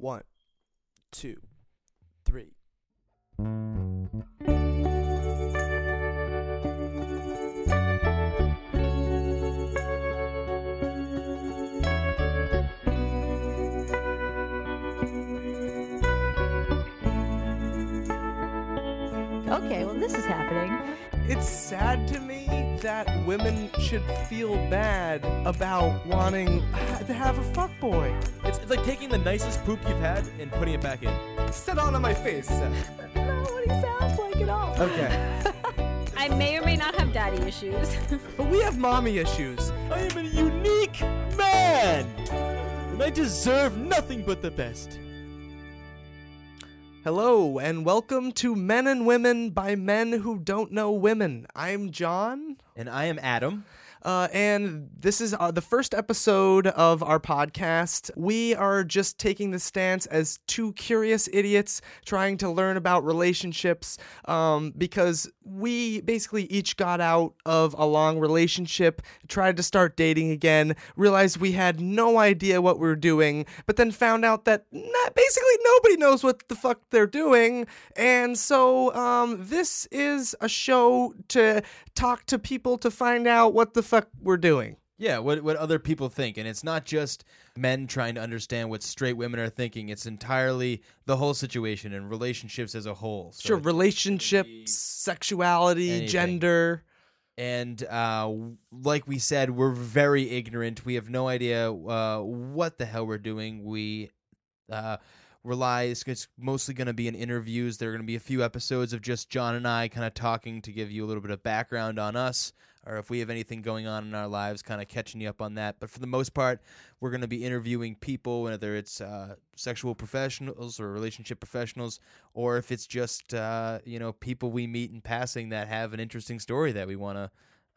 One, two, three. Okay, well, this is happening. It's sad to me that women should feel bad about wanting to have a fuckboy. It's, it's like taking the nicest poop you've had and putting it back in. Sit on my face. That's not what he sounds like at all. Okay. I may or may not have daddy issues. But we have mommy issues. I am a unique man, and I deserve nothing but the best. Hello, and welcome to Men and Women by Men Who Don't Know Women. I'm John. And I am Adam. Uh, and this is uh, the first episode of our podcast. We are just taking the stance as two curious idiots trying to learn about relationships um, because we basically each got out of a long relationship, tried to start dating again, realized we had no idea what we were doing, but then found out that not, basically nobody knows what the fuck they're doing. And so um, this is a show to talk to people to find out what the fuck we're doing. Yeah, what what other people think, and it's not just men trying to understand what straight women are thinking. It's entirely the whole situation and relationships as a whole. So Sure, relationships, sexuality, Anything. gender. and uh, like we said, we're very ignorant. We have no idea uh, what the hell we're doing. We uh, rely. It's, it's mostly going to be in interviews. There are going to be a few episodes of just John and I kind of talking to give you a little bit of background on us, or if we have anything going on in our lives, kind of catching you up on that. But for the most part, we're going to be interviewing people, whether it's uh, sexual professionals or relationship professionals, or if it's just uh, you know people we meet in passing that have an interesting story that we want to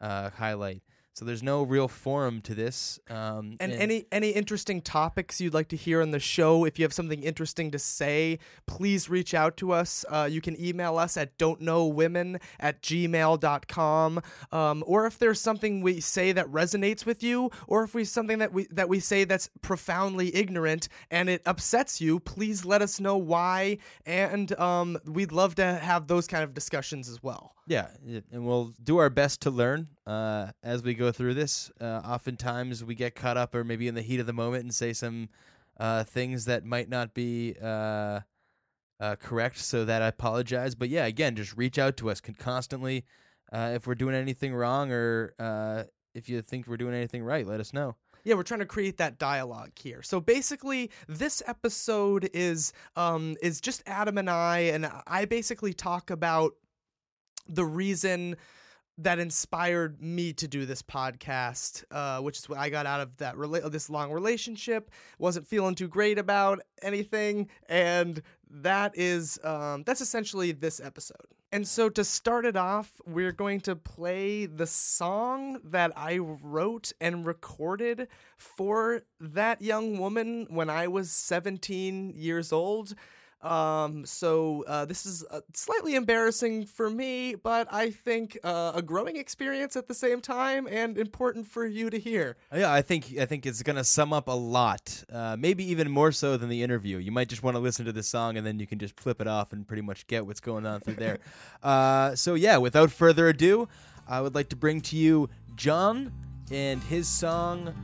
uh, highlight. So there's no real forum to this. Um, And any any interesting topics you'd like to hear on the show, if you have something interesting to say, please reach out to us. Uh, you can email us at don'tknowwomen at gmail.com. Um, or if there's something we say that resonates with you, or if we something that we that we say that's profoundly ignorant and it upsets you, please let us know why. And um, we'd love to have those kind of discussions as well. Yeah, and we'll do our best to learn uh, as we go through this. Uh, oftentimes, we get caught up or maybe in the heat of the moment and say some uh, things that might not be uh, uh, correct. So that I apologize. But yeah, again, just reach out to us constantly uh, if we're doing anything wrong or uh, if you think we're doing anything right. Let us know. Yeah, we're trying to create that dialogue here. So basically, this episode is um is just Adam and I, and I basically talk about the reason that inspired me to do this podcast, uh, which is what I got out of that rela- this long relationship. wasn't feeling too great about anything, and that is um, that's essentially this episode. And so to start it off, we're going to play the song that I wrote and recorded for that young woman when I was 17 years old. Um, so uh, this is uh, slightly embarrassing for me, but I think uh, a growing experience at the same time and important for you to hear. Uh, Yeah, I think I think it's gonna sum up a lot, uh, maybe even more so than the interview. You might just want to listen to the song and then you can just flip it off and pretty much get what's going on through there. uh, so yeah, without further ado, I would like to bring to you John and his song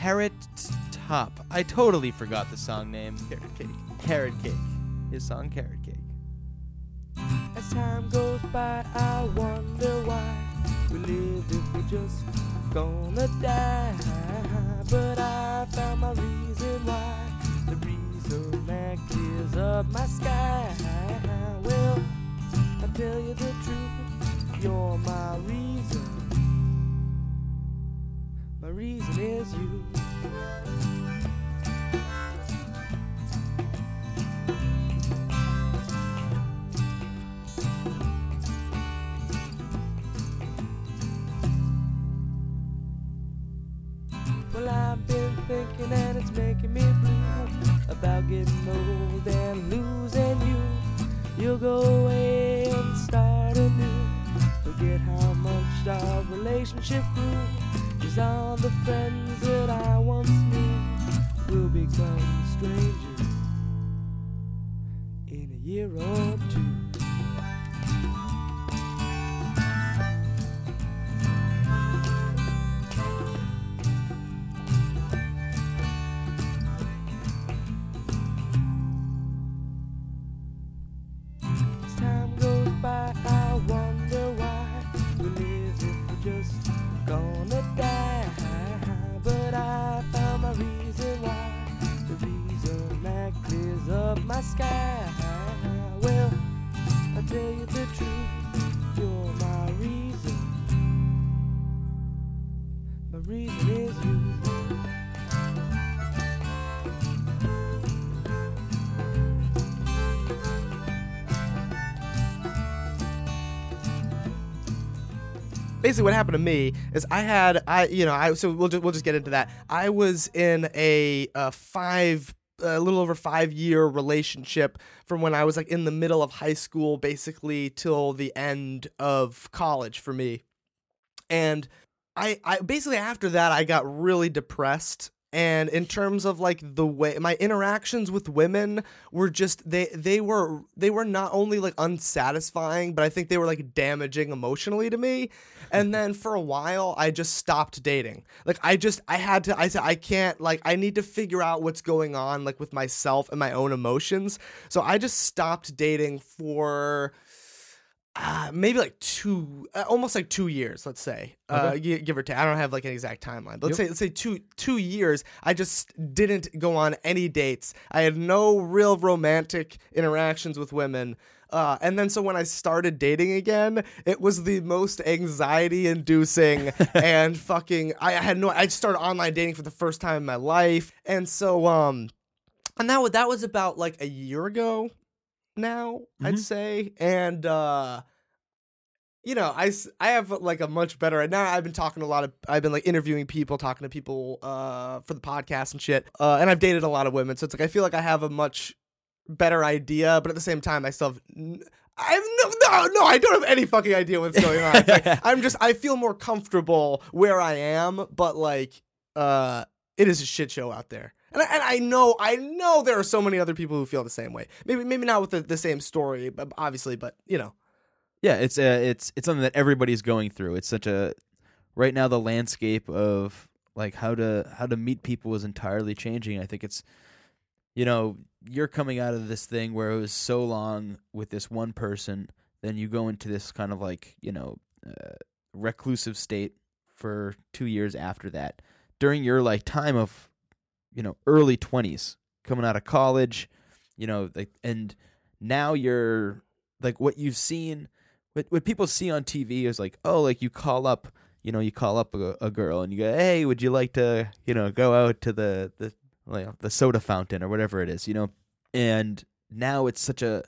"Carrot Top." I totally forgot the song name. Carrot cake. Carrot Cake. His song "Carrot Cake." As time goes by, I wonder why we live if we're just gonna die. But I found my reason why, the reason that clears up my sky. Well, I tell you the truth, you're my reason. My reason is you. Tell you the truth, you're my reason. My reason is you. basically what happened to me is I had I you know I so we'll just we'll just get into that. I was in a, uh five a little over five year relationship from when I was like in the middle of high school basically till the end of college for me. And I I basically after that I got really depressed and in terms of like the way my interactions with women were just they they were they were not only like unsatisfying but i think they were like damaging emotionally to me. And then for a while i just stopped dating. Like i just i had to i said i can't like i need to figure out what's going on like with myself and my own emotions. So i just stopped dating for uh, maybe like two, uh, almost like two years, let's say, uh, gi- give or take. I don't have like an exact timeline, but let's say let's say two two years. I just didn't go on any dates. I had no real romantic interactions with women. Uh, and then so when I started dating again, it was the most anxiety inducing and fucking. I had no. I started online dating for the first time in my life, and so um, and that was that was about like a year ago now i'd Mhm. say and uh you know I, I have like a much better now i've been talking to a lot of i've been like interviewing people talking to people uh for the podcast and shit uh and i've dated a lot of women so it's like i feel like i have a much better idea but at the same time i still have n- I have no, no, no, I don't have any fucking idea what's going on. Like, I'm just, I feel more comfortable where I am, but like, uh, it is a shit show out there. And I, and I know, I know there are so many other people who feel the same way. Maybe, maybe not with the, the same story, but obviously, but you know, Yeah, it's uh, it's it's something that everybody's going through. It's such a right now the landscape of like how to how to meet people is entirely changing. I think it's you know you're coming out of this thing where it was so long with this one person, then you go into this kind of like you know uh, reclusive state for two years after that. During your like time of you know early twenties, coming out of college, you know like and now you're like what you've seen what what people see on TV is like, oh, like you call up, you know, you call up a, a girl and you go, hey, would you like to, you know, go out to the the like the soda fountain or whatever it is, you know, and now it's such a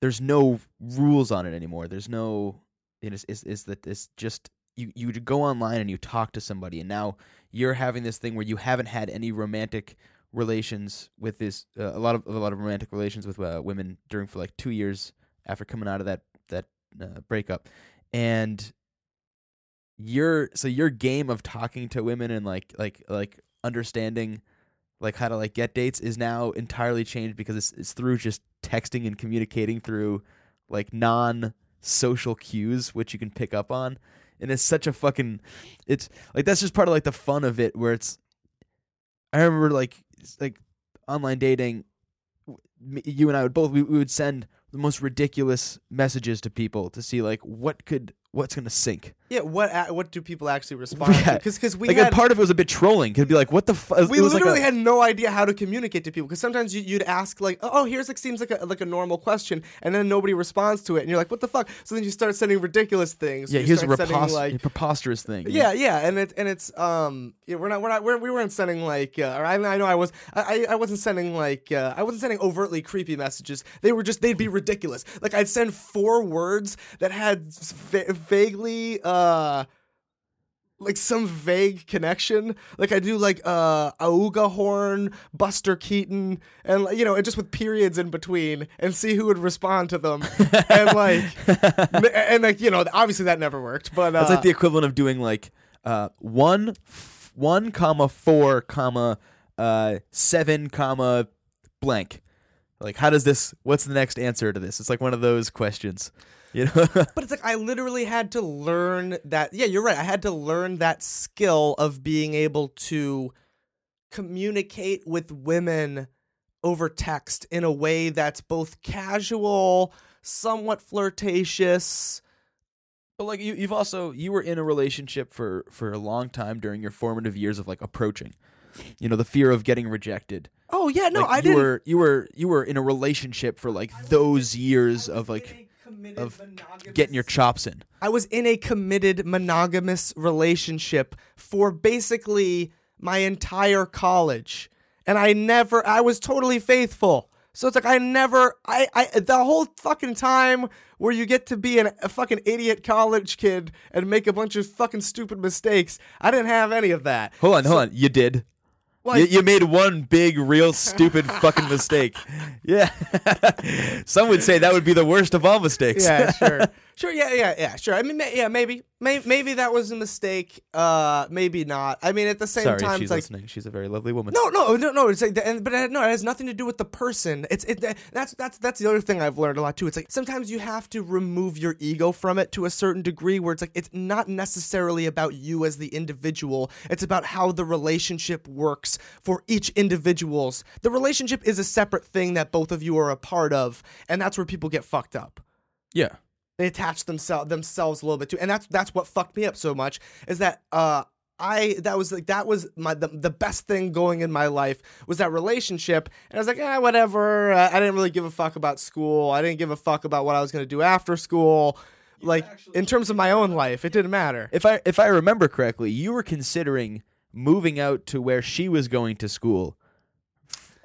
there's no rules on it anymore. There's no it is is is that it's just you you go online and you talk to somebody and now you're having this thing where you haven't had any romantic relations with this uh, a lot of a lot of romantic relations with uh, women during for like 2 years after coming out of that that uh, breakup. And your so your game of talking to women and like like like understanding like how to like get dates is now entirely changed because it's it's through just texting and communicating through like non social cues which you can pick up on and it's such a fucking it's like that's just part of like the fun of it where it's I remember like like online dating you and I would both we, we would send the most ridiculous messages to people to see like what could what's gonna sink. yeah. What a- what do people actually respond Yeah. to? Because because we like had part of it was a bit trolling. Could be like, what the fuck? we literally had no idea how to communicate to people because sometimes you, you'd ask like oh here's like seems like a like a normal question and then nobody responds to it and you're like what the fuck so then you start sending ridiculous things yeah. you Here's a repos- like preposterous thing. yeah yeah and it and it's um yeah, we're not we're not we're, we weren't sending like uh, or I, I know I was I I- wasn't sending like uh, I wasn't sending overtly creepy messages they were just they'd be ridiculous like I'd send four words that had va- vaguely uh like some vague connection. Like I do like uh Auga Horn, Buster Keaton, and you know, and just with periods in between and see who would respond to them. and like and like, you know, obviously that never worked. But uh That's like the equivalent of doing like uh one f- one comma four comma uh seven comma blank. Like, how does this? What's the next answer to this? It's like one of those questions, you know. But it's like I literally had to learn that. Yeah, you're right. I had to learn that skill of being able to communicate with women over text in a way that's both casual, somewhat flirtatious. But like you, you've also you were in a relationship for for a long time during your formative years of like approaching, you know, the fear of getting rejected. Oh yeah, no, Like, I you didn't. were you were you were in a relationship for like those years of like of getting your chops in. I was in a committed monogamous relationship for basically my entire college. And I never I was totally faithful. So it's like I never I I the whole fucking time where you get to be an, a fucking idiot college kid and make a bunch of fucking stupid mistakes. I didn't have any of that. Hold on, hold on. You did. Well, you, you made one big, real stupid fucking mistake. Yeah. Some would say that would be the worst of all mistakes. yeah, sure. Sure, yeah, yeah, yeah, sure. I mean, ma- yeah, maybe, maybe, maybe that was a mistake. Uh, maybe not. I mean, at the same Sorry, time, she's it's like, listening. She's a very lovely woman. No, no, no, no. It's like, and, but it, no, it has nothing to do with the person. It's it. That's that's that's the other thing I've learned a lot too. It's like sometimes you have to remove your ego from it to a certain degree, where it's like it's not necessarily about you as the individual. It's about how the relationship works for each individual's. The relationship is a separate thing that both of you are a part of, and that's where people get fucked up Yeah. They attach themselves themselves a little bit too and that's that's what fucked me up so much is that uh I that was like that was my the, the best thing going in my life was that relationship and I was like eh, whatever uh, I didn't really give a fuck about school I didn't give a fuck about what I was gonna do after school like in terms of my own life it didn't matter. If I if I remember correctly, you were considering moving out to where she was going to school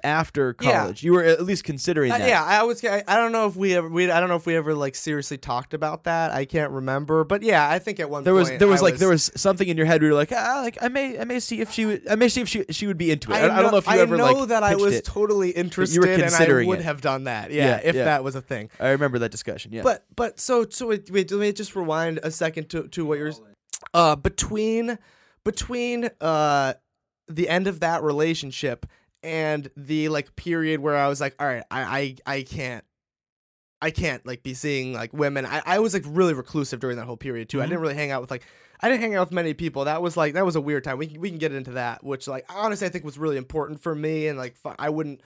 after Yeah. college. You were at least considering Uh, that. yeah, I was. I, I don't know if we ever. We, I don't know if we ever like seriously talked about that. I can't remember. But yeah, I think at one There was point there was I like there was something in your head where you're like ah like I may I may see if she would I may see if she she would be into it. I, I don't know if you I ever know like that I was it. totally interested, and I considering would it. have done that. Yeah, Yeah, if yeah. that was a thing. I remember that discussion. Yeah. But but so so wait, wait let me just rewind a second to to what you're uh between between uh the end of that relationship and the like period where I was like all right I I, I can't I can't like be seeing like women I, I was like really reclusive during that whole period too I Mhm. didn't really hang out with like I didn't hang out with many people that was like that was a weird time we can, we can get into that which like honestly I think was really important for me and like I wouldn't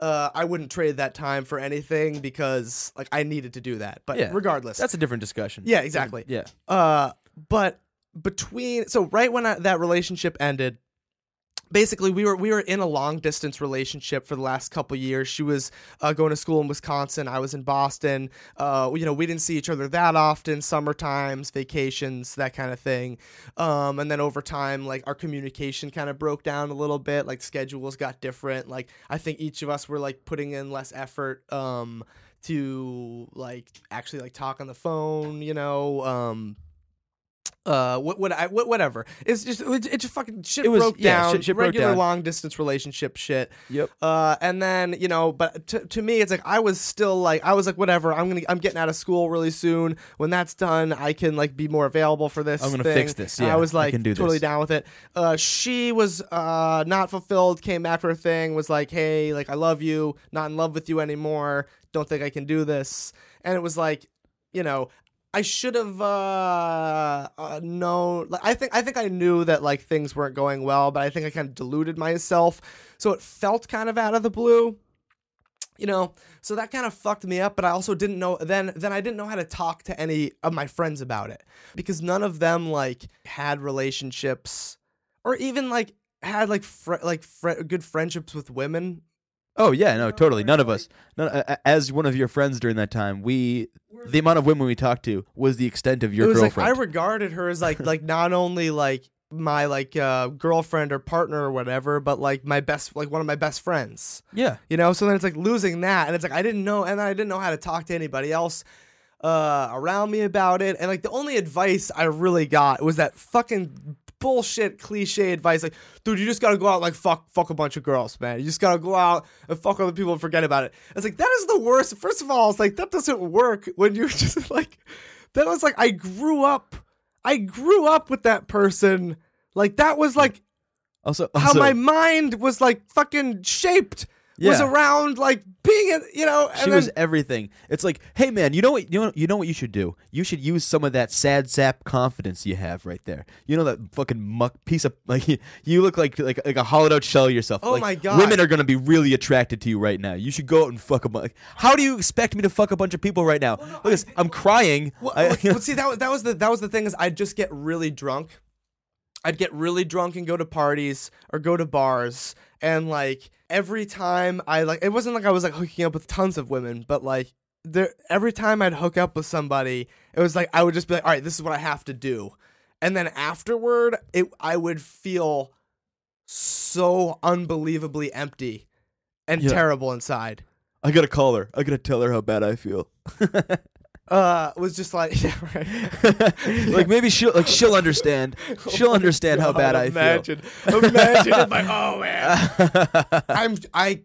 uh, I wouldn't trade that time for anything because like I needed to do that. But Yeah, regardless, that's a different discussion. Yeah, exactly. Yeah. uh, but between so right when I, that relationship ended, basically we were we were in a long distance relationship for the last couple years. She was uh, going to school in Wisconsin. I was in Boston. Uh, you know, we didn't see each other that often. Summer times, vacations, that kind of thing. Um, and then over time, like our communication kind of broke down a little bit. Like schedules got different. Like I think each of us were like putting in less effort. Um, to like actually like talk on the phone, you know, um, uh, what, what, I, what, whatever. It's just, it, it just fucking shit It was- broke yeah, down. shit- shit broke regular down. long distance relationship shit. Yep. Uh, and then you know, but to, to me, it's like I was still like I was like whatever. I'm gonna I'm getting out of school really soon. When that's done, I can like be more available for this. I'm gonna thing. fix this, yeah, I was I like can do totally this. down with it. Uh, she was uh not fulfilled. Came back for a thing. Was like, hey, like I love you. Not in love with you anymore. Don't think I can do this. And it was like, you know, I should have uh, uh known. Like, I think I think I knew that like things weren't going well, but I think I kind of deluded myself, so it felt kind of out of the blue. You know, so that kind of fucked me up. But I also didn't know then. Then I didn't know how to talk to any of my friends about it because none of them like had relationships or even like had like fr- like fr- good friendships with women. Oh yeah, no, totally. None of us. None, a- a- as one of your friends during that time, we the amount of women we talked to was the extent of your it was girlfriend. like I regarded her as like like not only like my like uh, girlfriend or partner or whatever, but like my best like one of my best friends. yeah. You know, so then it's like losing that, and it's like I didn't know, and I didn't know how to talk to anybody else uh, around me about it, and like the only advice I really got was that fucking bullshit cliche advice, like, dude, you just gotta go out like fuck fuck a bunch of girls, man. You just gotta go out and fuck other people and forget about it. It's like that is the worst. First of all, it's like that doesn't work when you're just like that was like I grew up, I grew up with that person. Like that was like Also, how my mind was like fucking shaped. Was around like being in, you know, and She then, was everything. It's like, hey man, you know what? You know, you know what you should do. You should use some of that sad sap confidence you have right there. You know that fucking muck piece of like you look like like like a hollowed out shell yourself. Oh Like, my God. Women are gonna be really attracted to you right now. You should go out and fuck a bunch. Like, how do you expect me to fuck a bunch of people right now? Look, at this, I'm crying. Well, I- well, well, see that was that was the that was the thing is I'd just get really drunk. I'd get really drunk and go to parties or go to bars and like every time I like it wasn't like I was like hooking up with tons of women, but like there every time I'd hook up with somebody, it was like I would just be like, all right, this is what I have to do, and then afterward, it I would feel so unbelievably empty and Yeah. terrible inside. I gotta call her. I gotta tell her how bad I feel. Uh, was just like yeah, right. like maybe she'll like she'll understand. She'll understand how bad I feel. imagine, Imagine I, oh man. I'm I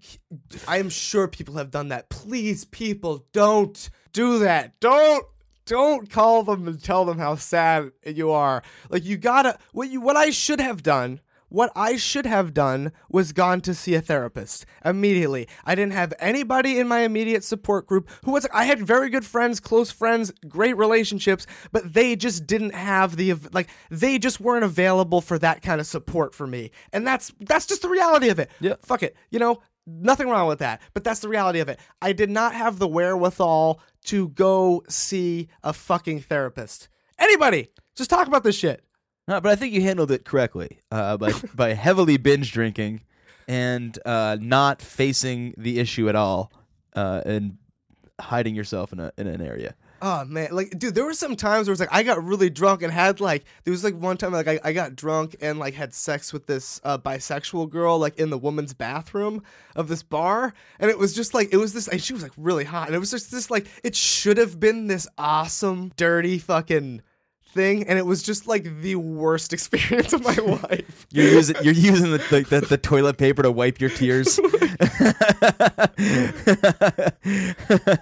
I am sure people have done that. Please, people, don't do that. Don't don't call them and tell them how sad you are. Like you gotta what you what I should have done. What I should have done was gone to see a therapist immediately. I didn't have anybody in my immediate support group who was I had very good friends, close friends, great relationships, but they just didn't have the like they just weren't available for that kind of support for me. And that's that's just the reality of it. Yeah. Fuck it. You know, nothing wrong with that, but that's the reality of it. I did not have the wherewithal to go see a fucking therapist. Anybody, just talk about this shit. No, but I think you handled it correctly uh, by by heavily binge drinking and uh, not facing the issue at all uh, and hiding yourself in a in an area. Oh man, like dude, there were some times where it's like I got really drunk and had like there was like one time like I, I got drunk and like had sex with this uh, bisexual girl like in the woman's bathroom of this bar. And it was just like it was this and she was like really hot. And it was just this like it should have been this awesome dirty fucking thing and it was just like the worst experience of my life. You're using you're using the, the, the, the toilet paper to wipe your tears.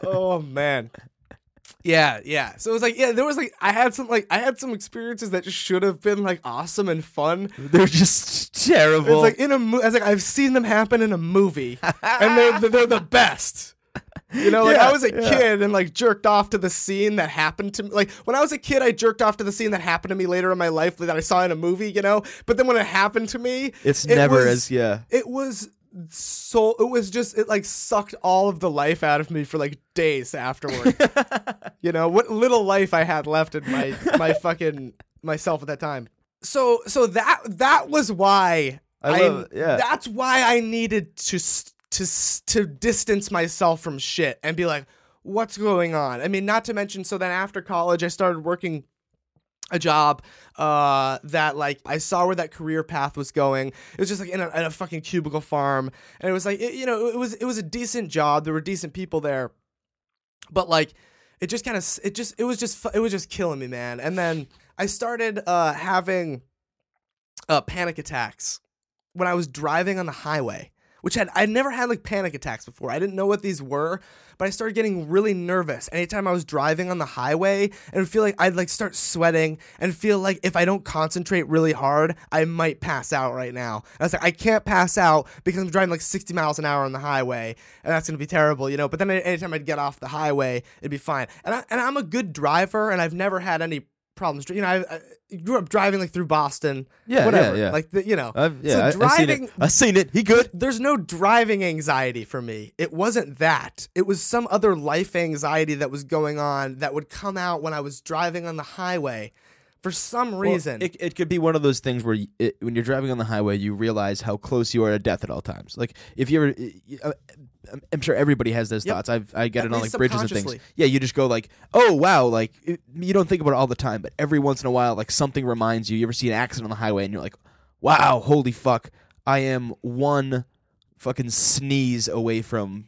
oh man. Yeah, yeah. So it was like, yeah, there was like, I had some like, I had some experiences that should have been like awesome and fun, They're just terrible. It's like in a movie. I was like, I've seen them happen in a movie, and they're they're the best. You know, like Yeah, I was a yeah. kid and like jerked off to the scene that happened to me. Like when I was a kid, I jerked off to the scene that happened to me later in my life that I saw in a movie. You know, but then when it happened to me, it's it never was- as yeah. It was so. It was just. It like sucked all of the life out of me for like days afterward. you know what little life I had left in my my fucking myself at that time. So so that that was why I love it, yeah. That's why I needed to s- to to distance myself from shit and be like, what's going on? I mean, not to mention. So then after college, I started working a job uh that like I saw where that career path was going. It was just like in a, in a fucking cubicle farm, and it was like it, you know it was it was a decent job. There were decent people there, but like it just kind of it just it was just it was just killing me, man. And then I started uh having uh panic attacks when I was driving on the highway. Which had I never had like panic attacks before. I didn't know what these were, but I started getting really nervous anytime I was driving on the highway and feel like I'd like start sweating and feel like if I don't concentrate really hard, I might pass out right now. And I was like, I can't pass out because I'm driving like 60 miles an hour on the highway, and that's gonna be terrible, you know. But then anytime I'd get off the highway, it'd be fine. And I and I'm a good driver, and I've never had any problems. You know, I, I grew up driving like through Boston, Yeah, whatever. yeah, yeah. Like the, you know, I've, yeah, so driving I seen it. I seen it. He good. there's no driving anxiety for me. It wasn't that. It was some other life anxiety that was going on that would come out when I was driving on the highway for some Well, reason. it, it could be one of those things where you, it, when you're driving on the highway, you realize how close you are to death at all times. Like if you ever, uh, I'm- I'm sure everybody has those Yep. thoughts. I've I get At it on like least bridges and things. subconsciously. Yeah, you just go like, oh wow, like it, you don't think about it all the time, but every once in a while, like something reminds you. You ever see an accident on the highway and you're like, wow, holy fuck, I am one fucking sneeze away from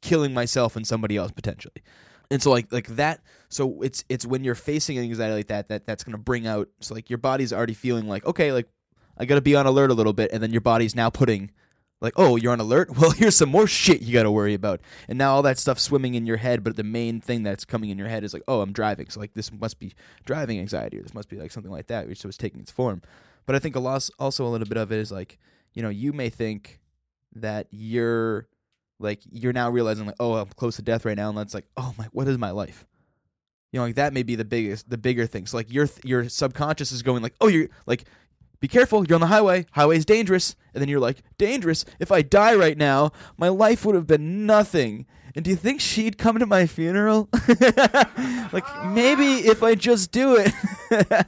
killing myself and somebody else potentially. And so like like that so it's it's when you're facing anxiety like that that that's going to bring out so like your body's already feeling like okay like I got to be on alert a little bit and then your body's now putting like oh you're on alert? Well here's some more shit you got to worry about. And now all that stuff swimming in your head but the main thing that's coming in your head is like oh I'm driving. So like this must be driving anxiety or this must be like something like that which so it's taking its form. But I think a loss also a little bit of it is like you know you may think that you're like you're now realizing like, oh, I'm close to death right now, and that's like, oh my, what is my life? You know, like that may be the biggest, the bigger thing. So like your your subconscious is going like, oh, you're like, be careful, you're on the highway. Highway's dangerous, and then you're like, dangerous. If I die right now, my life would have been nothing. And do you think she'd come to my funeral? like maybe if I just do it,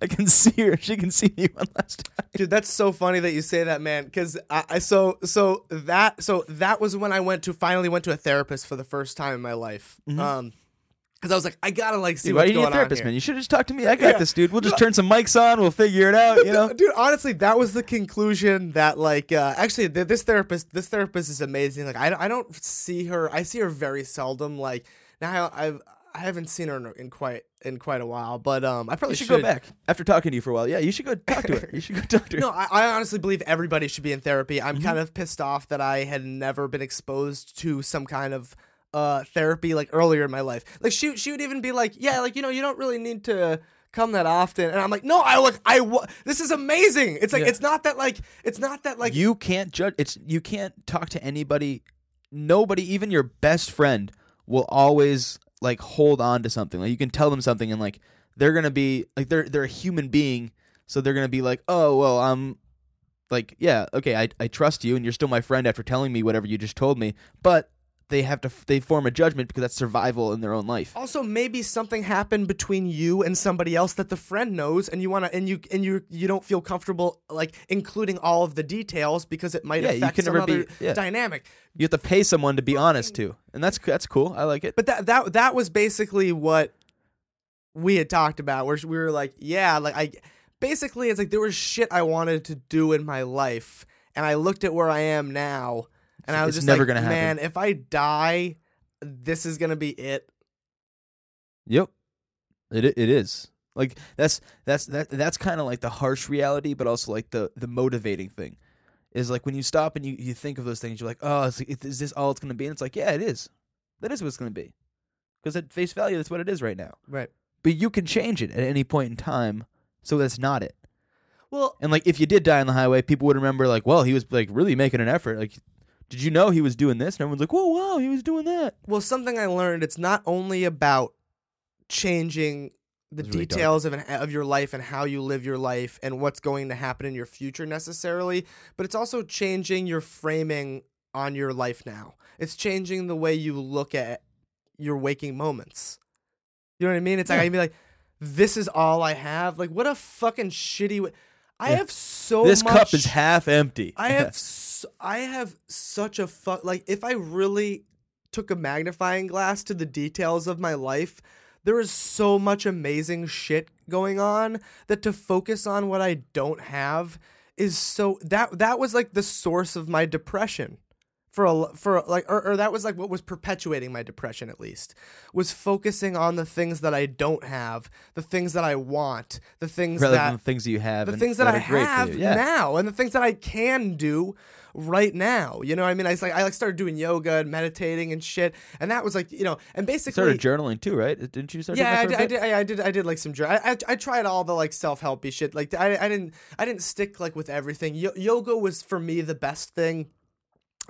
I can see her. She can see me one last time. Dude, that's so funny that you say that, man. Because I, I so so that so that was when I went to finally went to a therapist for the first time in my life. Um, because I was like, I gotta like see Dude, why what's do you need going a therapist, on man? You should just talk to me. I got Yeah. this, dude. We'll just turn some mics on. We'll figure it out. You know. dude honestly that was the conclusion that like uh, actually th- this therapist this therapist is amazing like I, I don't see her i see her very seldom like now i've i haven't seen her in, in quite in quite a while but um i probably You should go back after talking to you for a while. Yeah, you should go talk to her. You should go talk to her. no I, I honestly believe everybody should be in therapy i'm Mm-hmm. kind of pissed off that i had never been exposed to some kind of uh therapy like earlier in my life like she she would even be like yeah like you know you don't really need to come that often and i'm like no i like i this is amazing it's like Yeah. it's not that like it's not that like you can't judge. It's you can't talk to anybody. Nobody, even your best friend, will always like hold on to something. Like you can tell them something, and like they're gonna be like they're they're a human being, so they're gonna be like, oh well, I'm like yeah, okay, I I trust you, and you're still my friend after telling me whatever you just told me, but. They have to. They form a judgment because that's survival in their own life. Also, maybe something happened between you and somebody else that the friend knows, and you want to, and you and you you don't feel comfortable like including all of the details because it might Yeah, you affect can some never be- yeah. dynamic. You have to pay someone to be honest too, and that's that's cool. I like it. But that that that was basically what we had talked about, where we were like, yeah, like I basically it's like there was shit I wanted to do in my life, and I looked at where I am now, and I was It's just never like, gonna happen. man, if I die, this is gonna be it. Yep. It it is. Like that's that's that that's kind of like the harsh reality, but also like the the motivating thing. Is like when you stop and you, you think of those things, you're like, oh, is, is this all it's going to be? And it's like, yeah, it is. That is what it's going to be. Because at face value, that's what it is right now. Right. But you can change it at any point in time, so that's not it. Well, And like if you did die on the highway, people would remember like, well, he was like really making an effort. Like, did you know he was doing this? And everyone's like, whoa, wow, he was doing that. well, something I learned. It's not only about changing the really dark. details of an, of your life and how you live your life and what's going to happen in your future necessarily, but it's also changing your framing on your life now. It's changing the way you look at your waking moments. You know what I mean? It's like I'd be like, "This is all I have." Like, what a fucking shitty. Way. I have so this much. cup is half empty. I have I have such a fuck like if I really took a magnifying glass to the details of my life, there is so much amazing shit going on that to focus on what I don't have is so that that was like the source of my depression for a for like or, or that was like what was perpetuating my depression at least was focusing on the things that I don't have, the things that I want, the things rather that than the things that you have. the things that, I great have. Yeah. now and the things that I can do right now. You know what I mean? I like I like started doing yoga and meditating and shit. And that was like, you know, and You basically started journaling too, right? Didn't you start? yeah, I that did, I did. I did. I did like some. jour- I, I I tried all the like self helpy shit. Like I, I didn't. I didn't stick like with everything. Yo- yoga was for me the best thing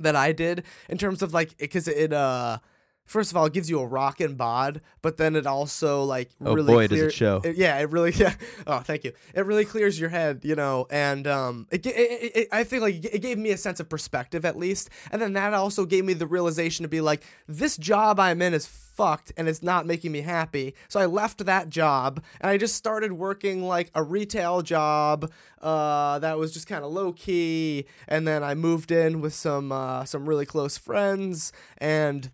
that I did in terms of like because it uh. First of all, it gives you a rock and bod, but then it also like Oh, really boy, does it show. it- yeah, it really yeah. Oh, thank you. It really clears your head, you know, and um, it, it, it I think like it gave me a sense of perspective at least, and then that also gave me the realization to be like, this job I'm in is fucked and it's not making me happy. So I left that job and I just started working like a retail job uh, that was just kind of low key, and then I moved in with some uh, some really close friends and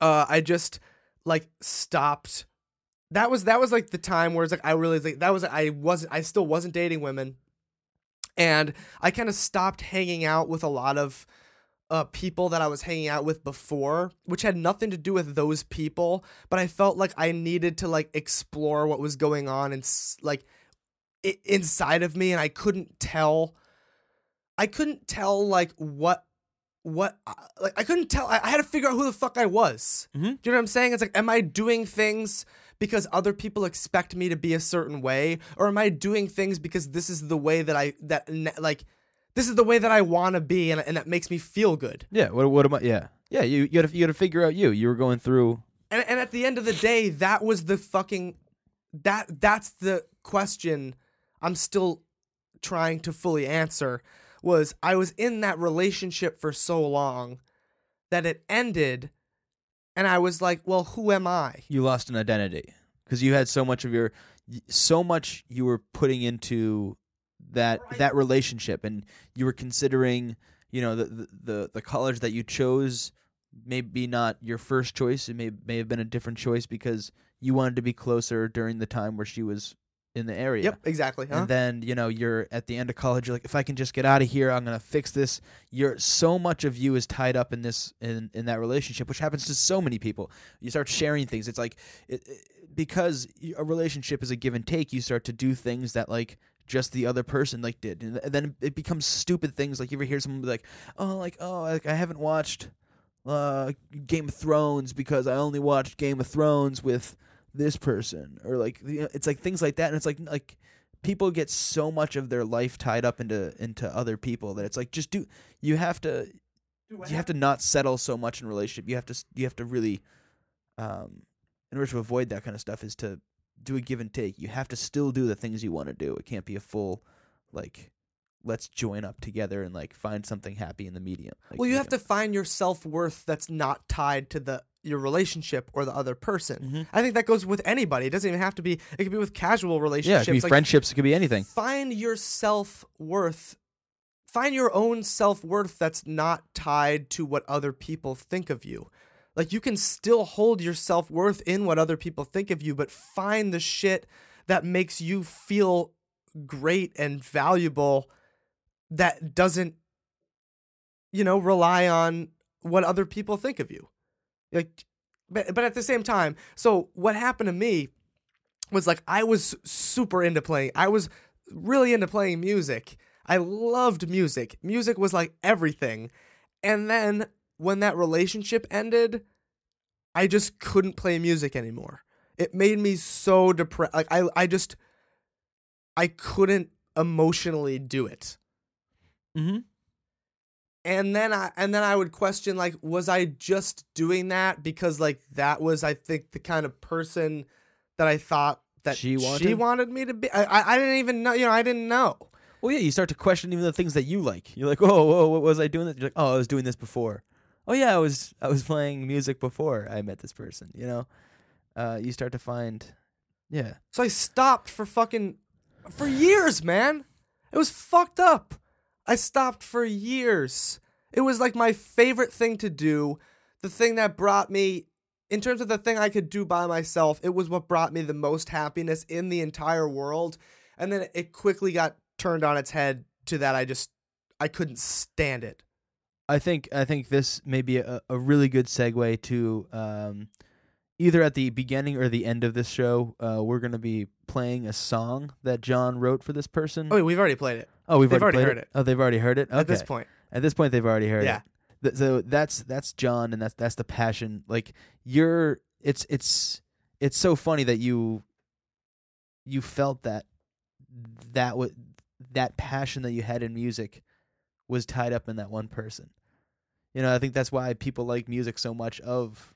uh, I just like stopped. That was that was like the time where it's like I really like that was I wasn't I still wasn't dating women, and I kind of stopped hanging out with a lot of uh, people that I was hanging out with before, which had nothing to do with those people, but I felt like I needed to like explore what was going on and like i- inside of me, and I couldn't tell. I couldn't tell like what what uh, like I couldn't tell. I, I had to figure out who the fuck I was. Mhm. Do you know what I'm saying? It's like, am I doing things because other people expect me to be a certain way, or am I doing things because this is the way that I that like this is the way that I want to be, and and that makes me feel good. Yeah. What? What am I? Yeah. Yeah. You. You gotta. You gotta figure out you. You were going through. And and at the end of the day, that was the fucking that that's the question I'm still trying to fully answer was I was in that relationship for so long that it ended and I was like, well, who am I? You lost an identity because you had so much of your, so much you were putting into that Right. that relationship, and you were considering, you know, the the the, college that you chose. Maybe not your first choice. It may may have been a different choice because you wanted to be closer during the time where she was in the area. Yep, exactly. Huh? And then, you know, you're at the end of college, you're like, if I can just get out of here, I'm gonna fix this. You're so much of you is tied up in this in, in that relationship, which happens to so many people. You start sharing things. It's like it, it- because a relationship is a give and take, you start to do things that like just the other person like did. And then it becomes stupid things like you ever hear someone be like, Oh, like, oh like I haven't watched uh Game of Thrones because I only watched Game of Thrones with this person or like you know, it's like things like that and it's like like people get so much of their life tied up into into other people that it's like just do you have to you have to not settle so much in relationship you have to you have to really um in order to avoid that kind of stuff is to do a give and take you have to still do the things you want to do it can't be a full like let's join up together and like find something happy in the medium like, well, you have know. to find your self worth that's not tied to the your relationship or the other person. Mhm. I think that goes with anybody. It doesn't even have to be. It could be with casual relationships. yeah it could be like, friendships it could be anything Find your self worth. Find your own self worth that's not tied to what other people think of you. Like you can still hold your self worth in what other people think of you, but find the shit that makes you feel great and valuable that doesn't, you know, rely on what other people think of you. Like, but, but at the same time, so what happened to me was like I was super into playing. I was really into playing music. I loved music. Music was like everything. And then when that relationship ended, I just couldn't play music anymore. It made me so depressed. Like I I just I couldn't emotionally do it. mm-hmm. And then I and then I would question like was I just doing that because like that was I think the kind of person that I thought that She wanted, she wanted? me to be. I, I I didn't even know, you know, I didn't know. Well, yeah, you start to question even the things that you like. You're like, whoa, whoa, what was I doing? That? You're like, oh, I was doing this before. Oh yeah, I was I was playing music before I met this person. You know, uh, you start to find, yeah, So I stopped for fucking for years, man. It was fucked up. I stopped for years. It was like my favorite thing to do. The thing that brought me in terms of the thing I could do by myself, it was what brought me the most happiness in the entire world. And then it quickly got turned on its head to that I just I couldn't stand it. I think I think this may be a, a really good segue to um, either at the beginning or the end of this show. Uh, we're gonna be playing a song that John wrote for this person. Oh, wait, we've already played it Oh, we've they've already played heard it. Oh, they've already heard it. Okay. at this point. At this point, they've already heard Yeah. it. Th- so that's that's John, and that's that's the passion. Like you're, it's it's it's so funny that you you felt that that was that passion that you had in music was tied up in that one person. You know, I think that's why people like music so much. Of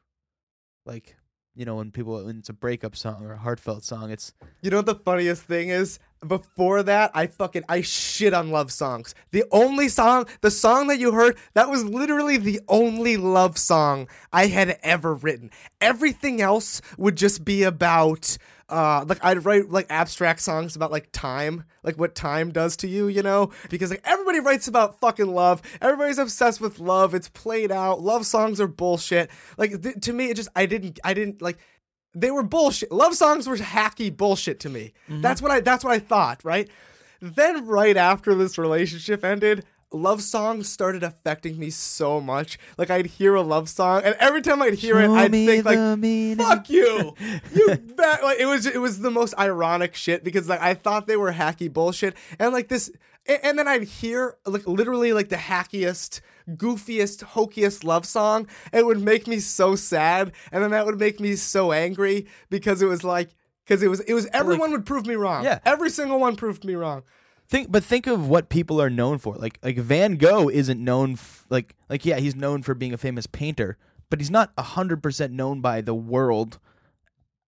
like, you know, when people when it's a breakup song or a heartfelt song, it's You know what the funniest thing is? Before that, I fucking I shit on love songs. The only song, the song that you heard, that was literally the only love song I had ever written. Everything else would just be about uh like I'd write like abstract songs about like time, like what time does to you, you know? Because like everybody writes about fucking love. Everybody's obsessed with love. It's played out. Love songs are bullshit. Like th- to me it just I didn't I didn't like they were bullshit. Love songs were hacky bullshit to me. That's what I that's what I thought, right? Then right after this relationship ended, love songs started affecting me so much. Like I'd hear a love song and every time I'd hear it, I'd think like fuck you. You bet like it was it was the most ironic shit because like I thought they were hacky bullshit and like this a- and then I'd hear like literally like the hackiest, goofiest, hokiest love song. It would make me so sad, and then that would make me so angry because it was like because it was it was everyone would prove me wrong. Yeah. every single one proved me wrong. Think, but think of what people are known for. Like, like Van Gogh isn't known f- like, like yeah, he's known for being a famous painter, but he's not hundred percent known by the world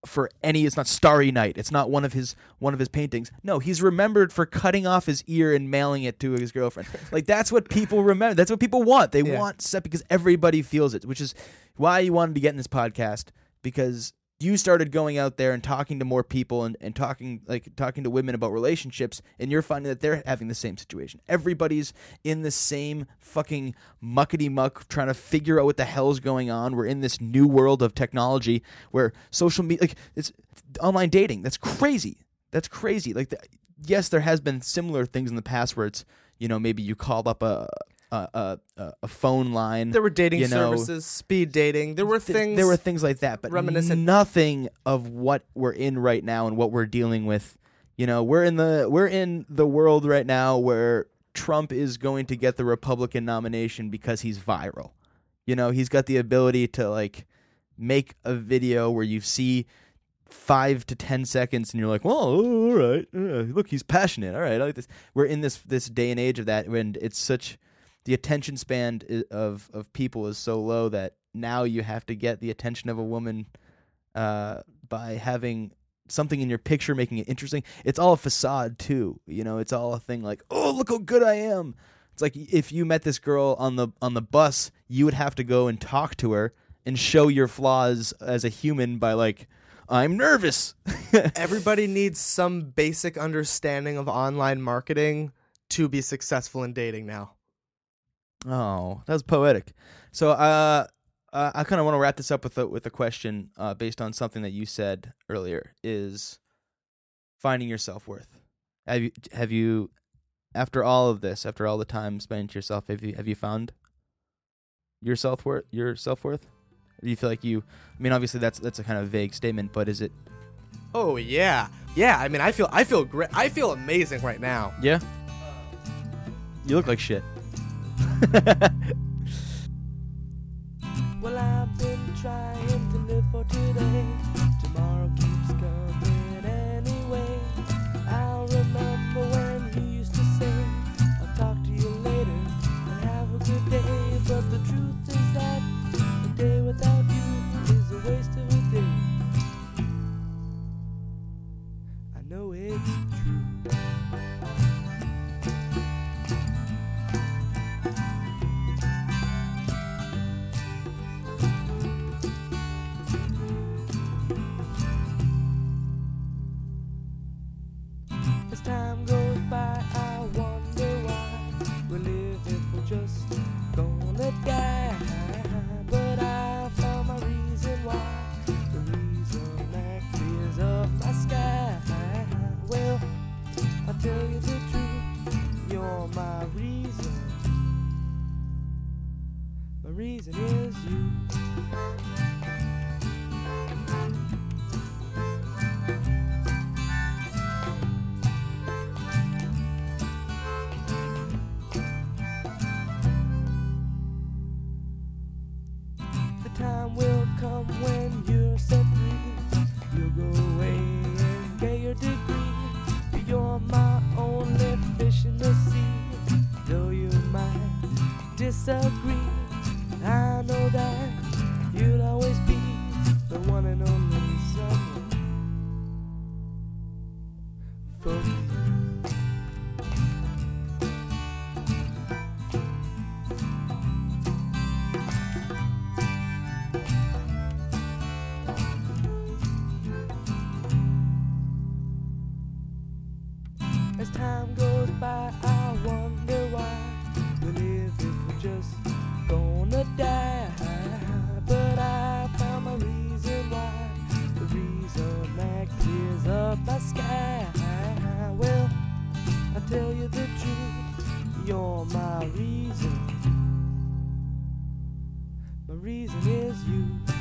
for any. It's not Starry Night. It's not one of his one of his paintings. No, he's remembered for cutting off his ear and mailing it to his girlfriend. like that's what people remember. That's what people want. They Yeah. want stuff because everybody feels it, which is why you wanted to get in this podcast because you started going out there and talking to more people and, and talking like talking to women about relationships and you're finding that they're having the same situation. Everybody's in the same fucking muckety muck trying to figure out what the hell's going on. We're in this new world of technology where social media like it's online dating. That's crazy. That's crazy. Like the, yes there has been similar things in the past where it's you know maybe you called up a a a, a phone line There were dating you know, services, speed dating. There were Th- things. there were things like that, but reminiscent- nothing of what we're in right now and what we're dealing with. You know, we're in the we're in the world right now where Trump is going to get the Republican nomination because he's viral. You know, he's got the ability to like make a video where you see five to ten seconds and you're like, well, all right, uh, look, he's passionate. All right, I like this. We're in this this day and age of that, and it's such the attention span of of people is so low that now you have to get the attention of a woman uh, by having something in your picture making it interesting. It's all a facade too. You know, it's all a thing like, oh, look how good I am. It's like if you met this girl on the on the bus, you would have to go and talk to her and show your flaws as a human by like, I'm nervous. Everybody needs some basic understanding of online marketing to be successful in dating now. Oh, that was poetic. So, uh, uh, I kind of want to wrap this up with a with a question uh, based on something that you said earlier. Is finding your self worth. Have you have you after all of this, after all the time spent yourself, have you have you found your self worth? Your self worth? Do you feel like you? I mean, obviously that's that's a kind of vague statement, but is it? Oh yeah, yeah. I mean, I feel I feel great. I feel amazing right now. Yeah. You look like shit. Well, might reason is you.